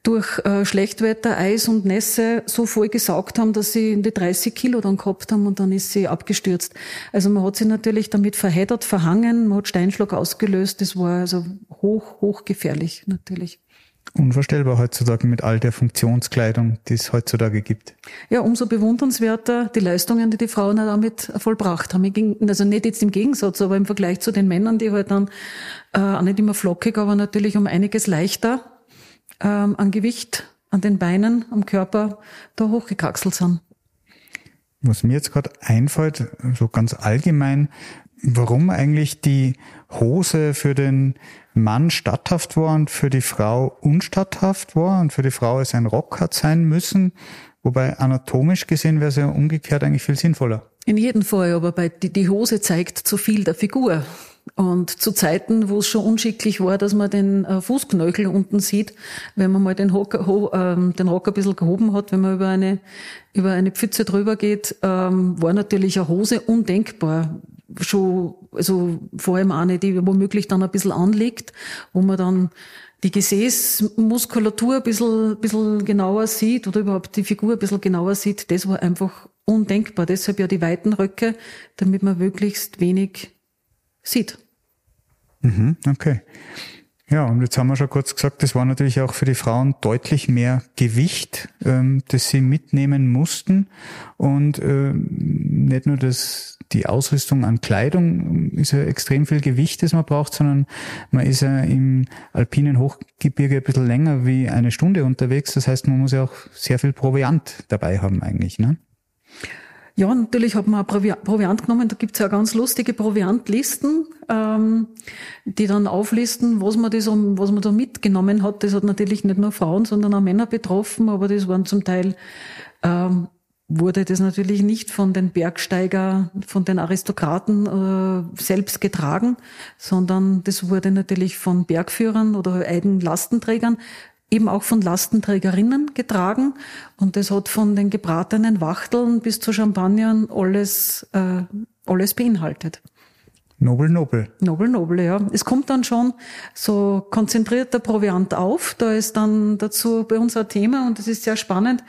durch äh, Schlechtwetter, Eis und Nässe so voll gesaugt haben, dass sie in die 30 Kilo dann gehabt haben und dann ist sie abgestürzt. Also man hat sie natürlich damit verheddert, verhangen, man hat Steinschlag ausgelöst. Das war also hoch, hoch gefährlich natürlich.
Unvorstellbar heutzutage mit all der Funktionskleidung, die es heutzutage gibt.
Ja, umso bewundernswerter die Leistungen, die die Frauen damit vollbracht haben. Also nicht jetzt im Gegensatz, aber im Vergleich zu den Männern, die halt dann äh, auch nicht immer flockig, aber natürlich um einiges leichter ähm, an Gewicht, an den Beinen, am Körper da hochgekraxelt sind.
Was mir jetzt gerade einfällt, so ganz allgemein, warum eigentlich die Hose für den Mann statthaft war und für die Frau unstatthaft war und für die Frau es ein Rock hat sein müssen, wobei anatomisch gesehen wäre es ja umgekehrt eigentlich viel sinnvoller.
In jedem Fall, aber bei, die, die Hose zeigt zu viel der Figur. Und zu Zeiten, wo es schon unschicklich war, dass man den äh, Fußknöchel unten sieht, wenn man mal den, Hock, ho, ähm, den Rock ein bisschen gehoben hat, wenn man über eine, über eine Pfütze drüber geht, ähm, war natürlich eine Hose undenkbar. Schon, also vor allem eine, die womöglich dann ein bisschen anliegt, wo man dann die Gesäßmuskulatur ein bisschen, ein bisschen genauer sieht oder überhaupt die Figur ein bisschen genauer sieht, das war einfach undenkbar. Deshalb ja die weiten Röcke, damit man möglichst wenig sieht.
Mhm, okay. Ja, und jetzt haben wir schon kurz gesagt, das war natürlich auch für die Frauen deutlich mehr Gewicht, ähm, das sie mitnehmen mussten. Und ähm, nicht nur das, die Ausrüstung an Kleidung ist ja extrem viel Gewicht, das man braucht, sondern man ist ja im alpinen Hochgebirge ein bisschen länger wie eine Stunde unterwegs. Das heißt, man muss ja auch sehr viel Proviant dabei haben eigentlich. Ne?
Ja, natürlich hat man auch Proviant genommen. Da gibt's ja ganz lustige Proviantlisten, ähm, die dann auflisten, was man, das, was man da mitgenommen hat. Das hat natürlich nicht nur Frauen, sondern auch Männer betroffen, aber das waren zum Teil, ähm, wurde das natürlich nicht von den Bergsteiger, von den Aristokraten äh, selbst getragen, sondern das wurde natürlich von Bergführern oder Eigenlastenträgern eben auch von Lastenträgerinnen getragen. Und das hat von den gebratenen Wachteln bis zu Champagnern alles, äh, alles beinhaltet.
Nobel, nobel.
Nobel, nobel, ja. Es kommt dann schon so konzentrierter Proviant auf. Da ist dann dazu bei uns ein Thema und das ist sehr spannend.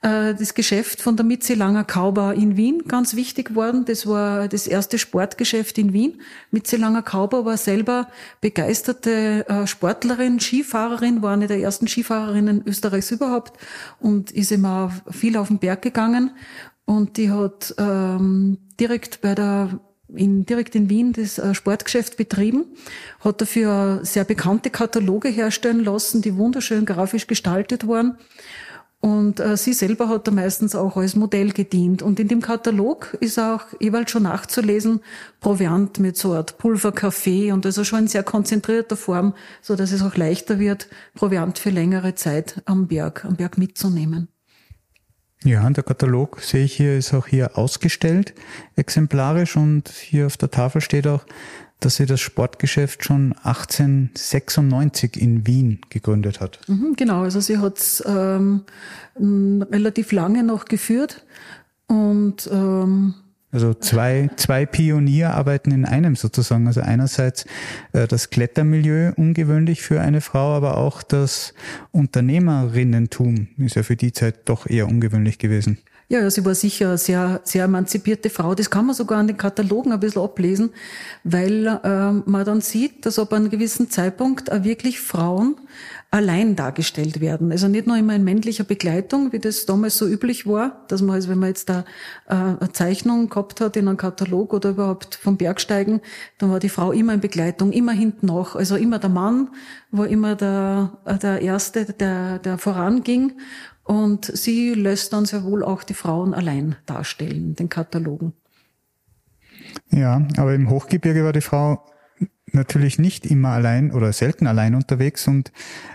Äh, das Geschäft von der Mitzi Langer Kauber in Wien ganz wichtig worden. Das war das erste Sportgeschäft in Wien. Mitzi Langer Kauber war selber begeisterte äh, Sportlerin, Skifahrerin, war eine der ersten Skifahrerinnen Österreichs überhaupt und ist immer viel auf den Berg gegangen. Und die hat ähm, direkt bei der in, direkt in Wien das äh, Sportgeschäft betrieben, hat dafür sehr bekannte Kataloge herstellen lassen, die wunderschön grafisch gestaltet waren und äh, sie selber hat da meistens auch als Modell gedient. Und in dem Katalog ist auch jeweils schon nachzulesen, Proviant mit so Art Pulverkaffee und also schon in sehr konzentrierter Form, so dass es auch leichter wird, Proviant für längere Zeit am Berg, am Berg mitzunehmen.
Ja, der Katalog sehe ich hier, ist auch hier ausgestellt, exemplarisch. Und hier auf der Tafel steht auch, dass sie das Sportgeschäft schon 1896 in Wien gegründet hat.
Mhm, genau, also sie hat es ähm, relativ lange noch geführt. Und ähm,
Also zwei, zwei Pionierarbeiten in einem sozusagen. Also einerseits äh, das Klettermilieu ungewöhnlich für eine Frau, aber auch das Unternehmerinnentum ist ja für die Zeit doch eher ungewöhnlich gewesen.
Ja, ja, sie war sicher eine sehr, sehr emanzipierte Frau. Das kann man sogar an den Katalogen ein bisschen ablesen, weil äh, man dann sieht, dass ab einem gewissen Zeitpunkt auch wirklich Frauen allein dargestellt werden. Also nicht nur immer in männlicher Begleitung, wie das damals so üblich war, dass man, also wenn man jetzt da äh, eine Zeichnung gehabt hat in einem Katalog oder überhaupt vom Bergsteigen, dann war die Frau immer in Begleitung, immer hinten nach. Also immer der Mann war immer der, der Erste, der, der voranging. Und sie lässt dann sehr wohl auch die Frauen allein darstellen, den Katalogen.
Ja, aber im Hochgebirge war die Frau natürlich nicht immer allein oder selten allein unterwegs und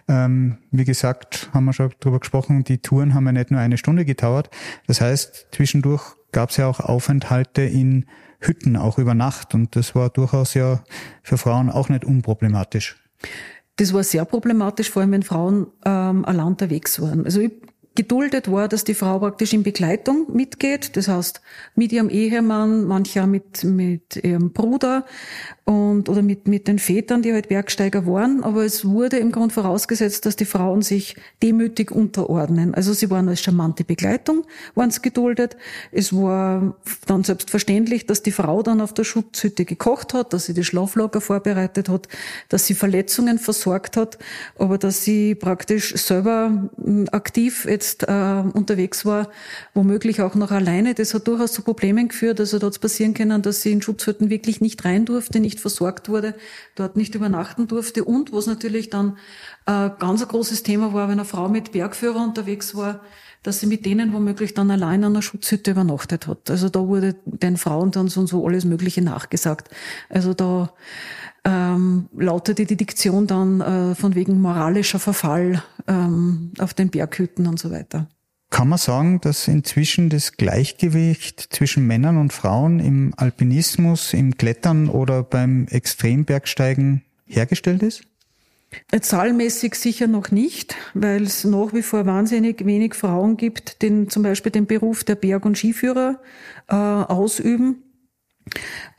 ähm, wie gesagt, haben wir schon drüber gesprochen, die Touren haben ja nicht nur eine Stunde gedauert. Das heißt, zwischendurch gab es ja auch Aufenthalte in Hütten, auch über Nacht und das war durchaus ja für Frauen auch nicht unproblematisch.
Das war sehr problematisch, vor allem wenn Frauen ähm, allein unterwegs waren. Also ich geduldet war, dass die Frau praktisch in Begleitung mitgeht. Das heißt, mit ihrem Ehemann, mancher mit, mit ihrem Bruder und, oder mit, mit den Vätern, die halt Bergsteiger waren. Aber es wurde im Grunde vorausgesetzt, dass die Frauen sich demütig unterordnen. Also sie waren als charmante Begleitung, waren es geduldet. Es war dann selbstverständlich, dass die Frau dann auf der Schutzhütte gekocht hat, dass sie die Schlaflager vorbereitet hat, dass sie Verletzungen versorgt hat, aber dass sie praktisch selber aktiv jetzt äh, unterwegs war, womöglich auch noch alleine. Das hat durchaus zu Problemen geführt. Also es passieren können, dass sie in Schutzhütten wirklich nicht rein durfte, nicht versorgt wurde, dort nicht übernachten durfte. Und was natürlich dann äh, ganz ein großes Thema war, wenn eine Frau mit Bergführer unterwegs war, dass sie mit denen womöglich dann allein an einer Schutzhütte übernachtet hat. Also da wurde den Frauen dann so und so alles Mögliche nachgesagt. Also da ähm, lautete die Diktion dann äh, von wegen moralischer Verfall ähm, auf den Berghütten und so weiter.
Kann man sagen, dass inzwischen das Gleichgewicht zwischen Männern und Frauen im Alpinismus, im Klettern oder beim Extrembergsteigen hergestellt ist?
Äh, zahlmäßig sicher noch nicht, weil es nach wie vor wahnsinnig wenig Frauen gibt, die zum Beispiel den Beruf der Berg- und Skiführer äh, ausüben.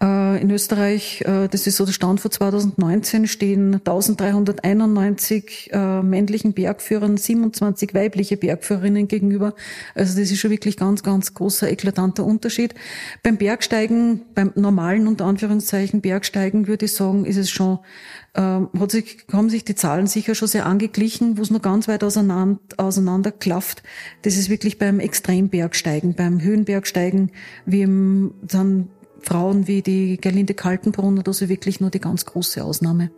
Äh, in Österreich, äh, das ist so der Stand für 2019, stehen 1391 äh, männlichen Bergführern, 27 weibliche Bergführerinnen gegenüber. Also das ist schon wirklich ganz, ganz großer, eklatanter Unterschied. Beim Bergsteigen, beim normalen, unter Anführungszeichen, Bergsteigen, würde ich sagen, ist es schon, hat sich, haben sich die Zahlen sicher schon sehr angeglichen, wo es noch ganz weit auseinander, auseinander klafft. Das ist wirklich beim Extrembergsteigen, beim Höhenbergsteigen, wie im, dann Frauen wie die Gerlinde Kaltenbrunn oder so wirklich nur die ganz große Ausnahme.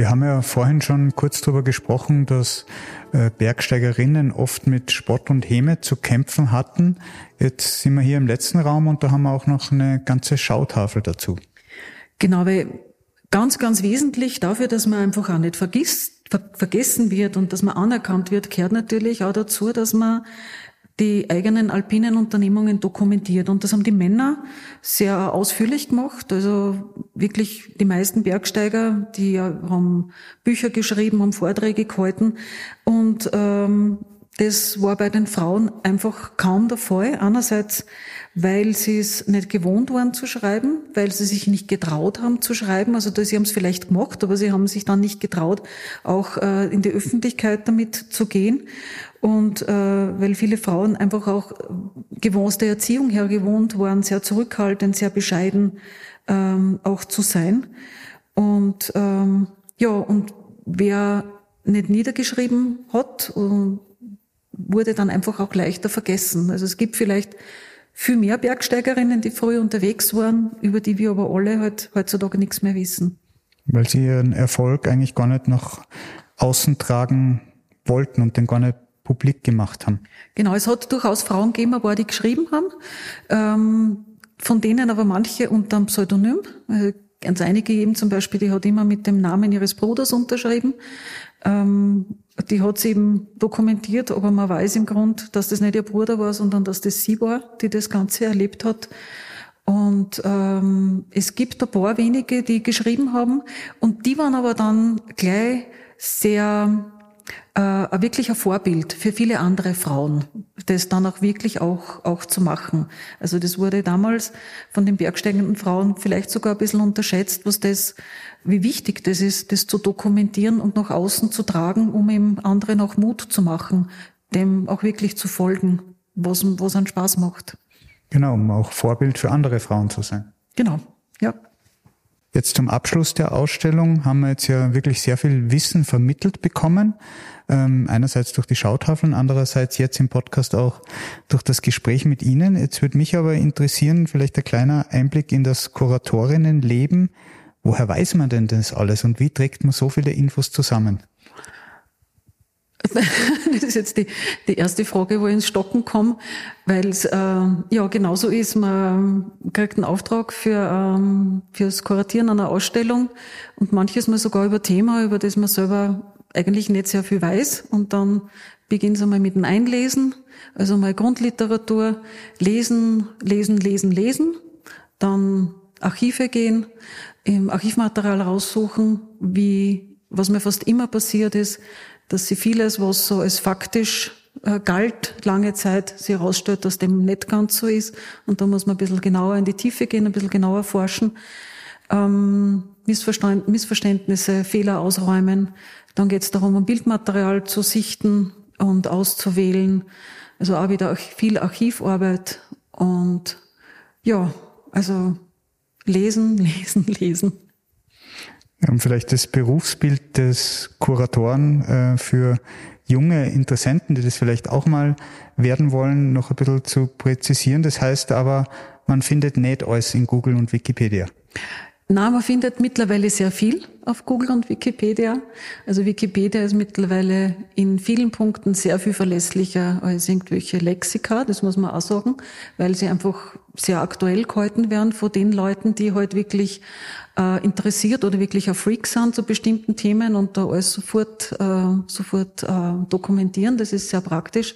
Wir haben ja vorhin schon kurz darüber gesprochen, dass äh, Bergsteigerinnen oft mit Spott und Häme zu kämpfen hatten. Jetzt sind wir hier im letzten Raum und da haben wir auch noch eine ganze Schautafel dazu.
Genau, weil ganz, ganz wesentlich dafür, dass man einfach auch nicht vergisst, vergessen wird und dass man anerkannt wird, gehört natürlich auch dazu, dass man die eigenen alpinen Unternehmungen dokumentiert. Und das haben die Männer sehr ausführlich gemacht. Also wirklich die meisten Bergsteiger, die haben Bücher geschrieben, haben Vorträge gehalten. Und ähm, das war bei den Frauen einfach kaum der Fall. Einerseits weil sie es nicht gewohnt waren zu schreiben, weil sie sich nicht getraut haben zu schreiben. Also sie haben es vielleicht gemacht, aber sie haben sich dann nicht getraut, auch äh, in die Öffentlichkeit damit zu gehen. Und äh, weil viele Frauen einfach auch gewohnt, der Erziehung her gewohnt waren, sehr zurückhaltend, sehr bescheiden ähm, auch zu sein. Und ähm, ja, und wer nicht niedergeschrieben hat, äh, wurde dann einfach auch leichter vergessen. Also es gibt vielleicht viel mehr Bergsteigerinnen, die früher unterwegs waren, über die wir aber alle halt heutzutage nichts mehr wissen.
Weil sie ihren Erfolg eigentlich gar nicht nach außen tragen wollten und den gar nicht publik gemacht haben.
Genau, es hat durchaus Frauen gegeben, aber die geschrieben haben, ähm, von denen aber manche unter einem Pseudonym. Also ganz einige eben zum Beispiel, die hat immer mit dem Namen ihres Bruders unterschrieben. Ähm, die hat sie eben dokumentiert, aber man weiß im Grund, dass das nicht ihr Bruder war, sondern dass das sie war, die das Ganze erlebt hat. Und ähm, es gibt ein paar wenige, die geschrieben haben und die waren aber dann gleich sehr äh, wirklich ein Vorbild für viele andere Frauen, das dann auch wirklich auch, auch zu machen. Also das wurde damals von den bergsteigenden Frauen vielleicht sogar ein bisschen unterschätzt, was das, wie wichtig das ist, das zu dokumentieren und nach außen zu tragen, um eben anderen auch Mut zu machen, dem auch wirklich zu folgen, was, was einen Spaß macht.
Genau, um auch Vorbild für andere Frauen zu sein.
Genau, ja.
Jetzt zum Abschluss der Ausstellung haben wir jetzt ja wirklich sehr viel Wissen vermittelt bekommen. Ähm, einerseits durch die Schautafeln, andererseits jetzt im Podcast auch durch das Gespräch mit Ihnen. Jetzt würde mich aber interessieren, vielleicht ein kleiner Einblick in das Kuratorinnenleben. Woher weiß man denn das alles und wie trägt man so viele Infos zusammen? (laughs)
Das ist jetzt die, die erste Frage, wo ich ins Stocken komme, weil es äh, ja genauso ist. Man kriegt einen Auftrag für ähm, fürs Kuratieren einer Ausstellung und manches mal sogar über Thema, über das man selber eigentlich nicht sehr viel weiß. Und dann beginnt es einmal mit dem Einlesen, also mal Grundliteratur, lesen, lesen, lesen, lesen, dann Archive gehen, im Archivmaterial raussuchen, wie was mir fast immer passiert ist, dass sie vieles, was so als faktisch äh, galt, lange Zeit, sie herausstellt, dass dem nicht ganz so ist. Und da muss man ein bisschen genauer in die Tiefe gehen, ein bisschen genauer forschen. Ähm, Missverstand Missverständnisse, Fehler ausräumen. Dann geht es darum, um Bildmaterial zu sichten und auszuwählen. Also auch wieder viel Archivarbeit und ja, also (laughs) lesen, lesen, lesen.
Vielleicht das Berufsbild des Kuratoren äh, für junge Interessenten, die das vielleicht auch mal werden wollen, noch ein bisschen zu präzisieren. Das heißt aber, man findet nicht alles in Google und Wikipedia.
Na, man findet mittlerweile sehr viel auf Google und Wikipedia. Also Wikipedia ist mittlerweile in vielen Punkten sehr viel verlässlicher als irgendwelche Lexika, das muss man auch sagen, weil sie einfach sehr aktuell gehalten werden von den Leuten, die halt wirklich äh, interessiert oder wirklich ein Freak sind zu bestimmten Themen und da alles sofort, äh, sofort äh, dokumentieren. Das ist sehr praktisch.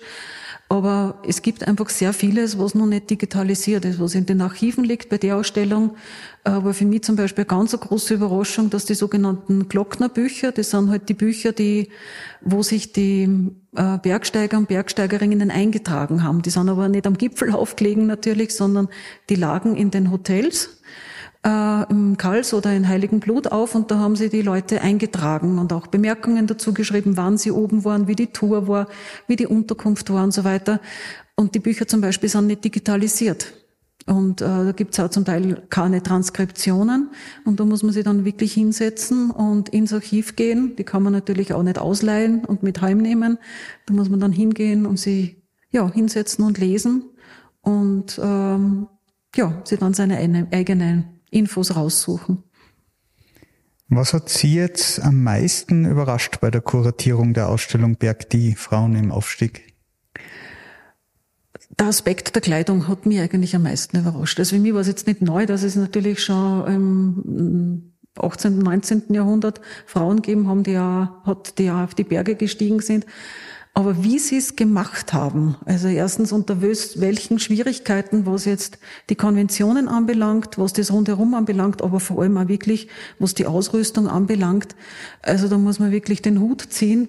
Aber es gibt einfach sehr vieles, was noch nicht digitalisiert ist, was in den Archiven liegt bei der Ausstellung. Aber für mich zum Beispiel ganz eine große Überraschung, dass die sogenannten Glocknerbücher, das sind halt die Bücher, die, wo sich die äh, Bergsteiger und Bergsteigerinnen eingetragen haben. Die sind aber nicht am Gipfel aufgelegen natürlich, sondern die lagen in den Hotels äh, im Kals oder in Heiligen Blut auf und da haben sie die Leute eingetragen und auch Bemerkungen dazu geschrieben, wann sie oben waren, wie die Tour war, wie die Unterkunft war und so weiter. Und die Bücher zum Beispiel sind nicht digitalisiert. Und äh, da gibt's auch zum Teil keine Transkriptionen. Und da muss man sich dann wirklich hinsetzen und ins Archiv gehen. Die kann man natürlich auch nicht ausleihen und mit heimnehmen. Da muss man dann hingehen und sie ja, hinsetzen und lesen und ähm, ja, sie dann seine eigenen Infos raussuchen.
Was hat Sie jetzt am meisten überrascht bei der Kuratierung der Ausstellung Berg die Frauen im Aufstieg?
Der Aspekt der Kleidung hat mich eigentlich am meisten überrascht. Also für mich war es jetzt nicht neu, dass es natürlich schon im 18., 19. Jahrhundert Frauen gegeben haben, die ja, hat, die ja auf die Berge gestiegen sind. Aber wie sie es gemacht haben, also erstens unter welchen Schwierigkeiten, was jetzt die Konventionen anbelangt, was das rundherum anbelangt, aber vor allem auch wirklich, was die Ausrüstung anbelangt. Also da muss man wirklich den Hut ziehen,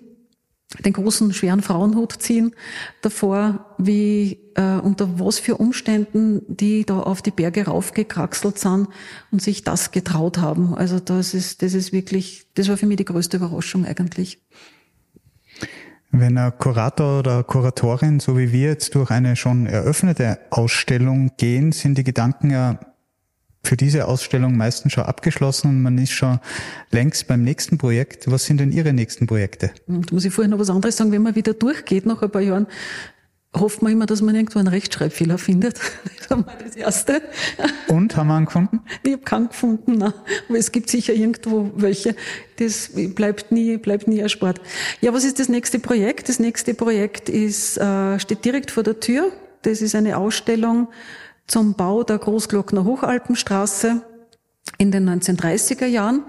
den großen, schweren Frauenhut ziehen davor, wie, äh, unter was für Umständen die da auf die Berge raufgekraxelt sind und sich das getraut haben. Also das ist, das ist wirklich, das war für mich die größte Überraschung eigentlich.
Wenn ein Kurator oder Kuratorin, so wie wir jetzt durch eine schon eröffnete Ausstellung gehen, sind die Gedanken ja für diese Ausstellung meistens schon abgeschlossen und man ist schon längst beim nächsten Projekt. Was sind denn Ihre nächsten Projekte?
Da muss ich vorher noch was anderes sagen. Wenn man wieder durchgeht nach ein paar Jahren, hofft man immer, dass man irgendwo einen Rechtschreibfehler findet. (laughs) Das war mal das Erste.
Und, haben wir einen gefunden?
Ich habe keinen gefunden, nein. aber es gibt sicher irgendwo welche. Das bleibt nie, bleibt nie erspart. Ja, was ist das nächste Projekt? Das nächste Projekt ist, äh, steht direkt vor der Tür. Das ist eine Ausstellung zum Bau der Großglockner Hochalpenstraße in den 1930er Jahren.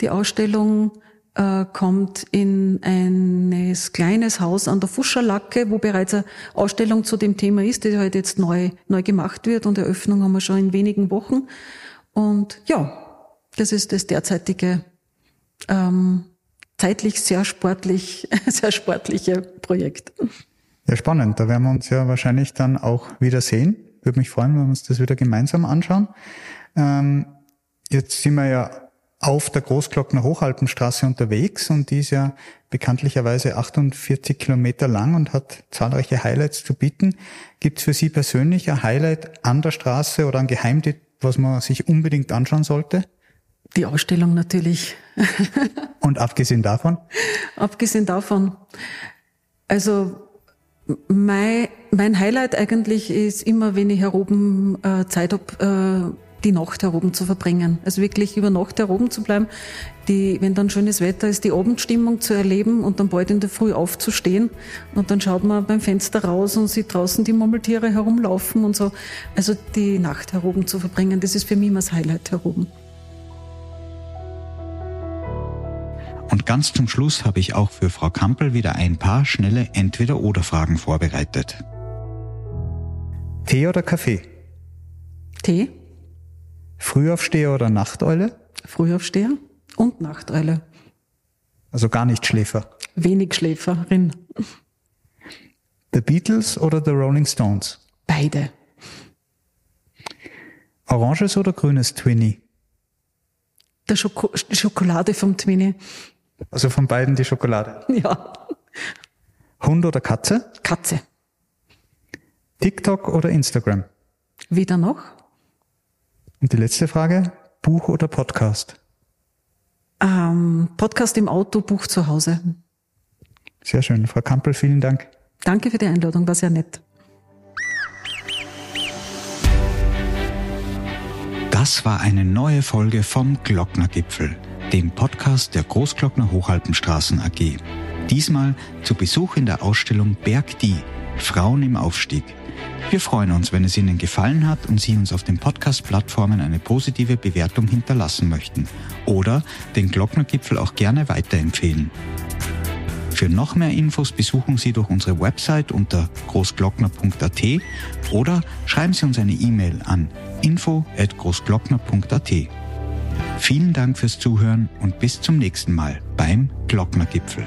Die Ausstellung äh, kommt in ein kleines Haus an der Fuscherlacke, wo bereits eine Ausstellung zu dem Thema ist, die halt jetzt neu, neu gemacht wird und Eröffnung haben wir schon in wenigen Wochen. Und ja, das ist das derzeitige ähm, zeitlich sehr sportlich, (laughs) sehr sportliche Projekt.
Ja, spannend. Da werden wir uns ja wahrscheinlich dann auch wieder sehen. Würde mich freuen, wenn wir uns das wieder gemeinsam anschauen. Ähm, jetzt sind wir ja auf der Großglockner Hochalpenstraße unterwegs und die ist ja bekanntlicherweise 48 Kilometer lang und hat zahlreiche Highlights zu bieten. Gibt es für Sie persönlich ein Highlight an der Straße oder ein Geheimtipp, was man sich unbedingt anschauen sollte?
Die Ausstellung natürlich. (laughs)
und abgesehen davon?
Abgesehen davon. Also mein, mein Highlight eigentlich ist immer, wenn ich hier oben äh, Zeit habe, äh, die Nacht hier oben zu verbringen. Also wirklich über Nacht hier oben zu bleiben, die, wenn dann schönes Wetter ist, die Abendstimmung zu erleben und dann bald in der Früh aufzustehen. Und dann schaut man beim Fenster raus und sieht draußen die Murmeltiere herumlaufen und so. Also die Nacht hier oben zu verbringen, das ist für mich immer das Highlight hier oben.
Und ganz zum Schluss habe ich auch für Frau Kampel wieder ein paar schnelle Entweder-Oder-Fragen vorbereitet. Tee oder Kaffee?
Tee.
Frühaufsteher oder Nachteule?
Frühaufsteher und Nachteule.
Also gar nicht Schläfer?
Wenig Schläferin.
The Beatles oder The Rolling Stones?
Beide.
Oranges oder grünes Twinny?
Der Schoko Schokolade vom Twinny.
Also von beiden die Schokolade? (laughs)
Ja.
Hund oder Katze?
Katze.
TikTok oder Instagram?
Weder noch.
Und die letzte Frage, Buch oder Podcast?
Ähm, Podcast im Auto, Buch zu Hause.
Sehr schön. Frau Kampel, vielen Dank.
Danke für die Einladung, war sehr nett.
Das war eine neue Folge vom Glocknergipfel, dem Podcast der Großglockner Hochalpenstraßen AG. Diesmal zu Besuch in der Ausstellung Berg Die, Frauen im Aufstieg – wir freuen uns, wenn es Ihnen gefallen hat und Sie uns auf den Podcast-Plattformen eine positive Bewertung hinterlassen möchten oder den Glocknergipfel auch gerne weiterempfehlen. Für noch mehr Infos besuchen Sie durch unsere Website unter großglockner.at oder schreiben Sie uns eine E-Mail an info@großglockner.at. Vielen Dank fürs Zuhören und bis zum nächsten Mal beim Glocknergipfel.